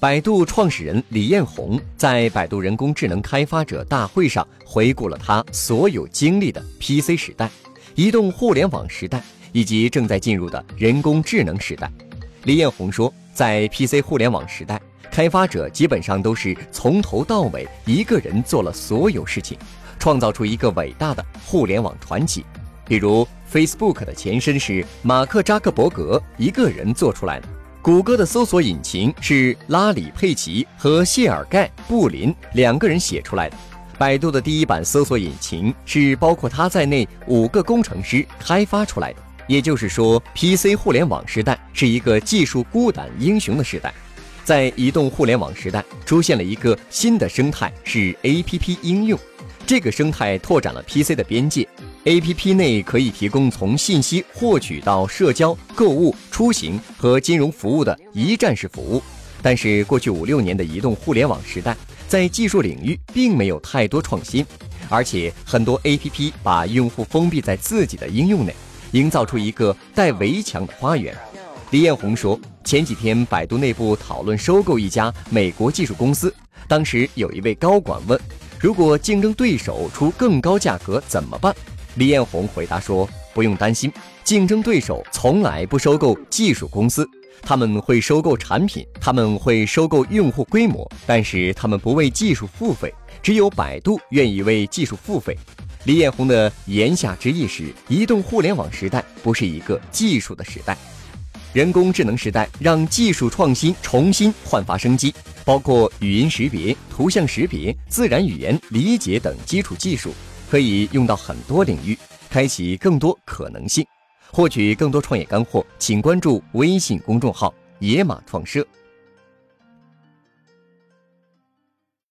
百度创始人李彦宏在百度人工智能开发者大会上回顾了他所有经历的 PC 时代、移动互联网时代以及正在进入的人工智能时代。李彦宏说，在 PC 互联网时代，开发者基本上都是从头到尾一个人做了所有事情，创造出一个伟大的互联网传奇。比如，Facebook 的前身是马克扎克伯格一个人做出来的。谷歌的搜索引擎是拉里·佩奇和谢尔盖·布林两个人写出来的。百度的第一版搜索引擎是包括他在内五个工程师开发出来的。也就是说，PC 互联网时代是一个技术孤胆英雄的时代。在移动互联网时代，出现了一个新的生态，是 APP 应用。这个生态拓展了 PC 的边界。A P P 内可以提供从信息获取到社交、购物、出行和金融服务的一站式服务。但是，过去五六年的移动互联网时代，在技术领域并没有太多创新，而且很多 A P P 把用户封闭在自己的应用内，营造出一个带围墙的花园。李彦宏说，前几天百度内部讨论收购一家美国技术公司，当时有一位高管问：“如果竞争对手出更高价格怎么办？”李彦宏回答说：“不用担心，竞争对手从来不收购技术公司，他们会收购产品，他们会收购用户规模，但是他们不为技术付费。只有百度愿意为技术付费。”李彦宏的言下之意是，移动互联网时代不是一个技术的时代，人工智能时代让技术创新重新焕发生机，包括语音识别、图像识别、自然语言理解等基础技术。可以用到很多领域，开启更多可能性。获取更多创业干货，请关注微信公众号“野马创社”。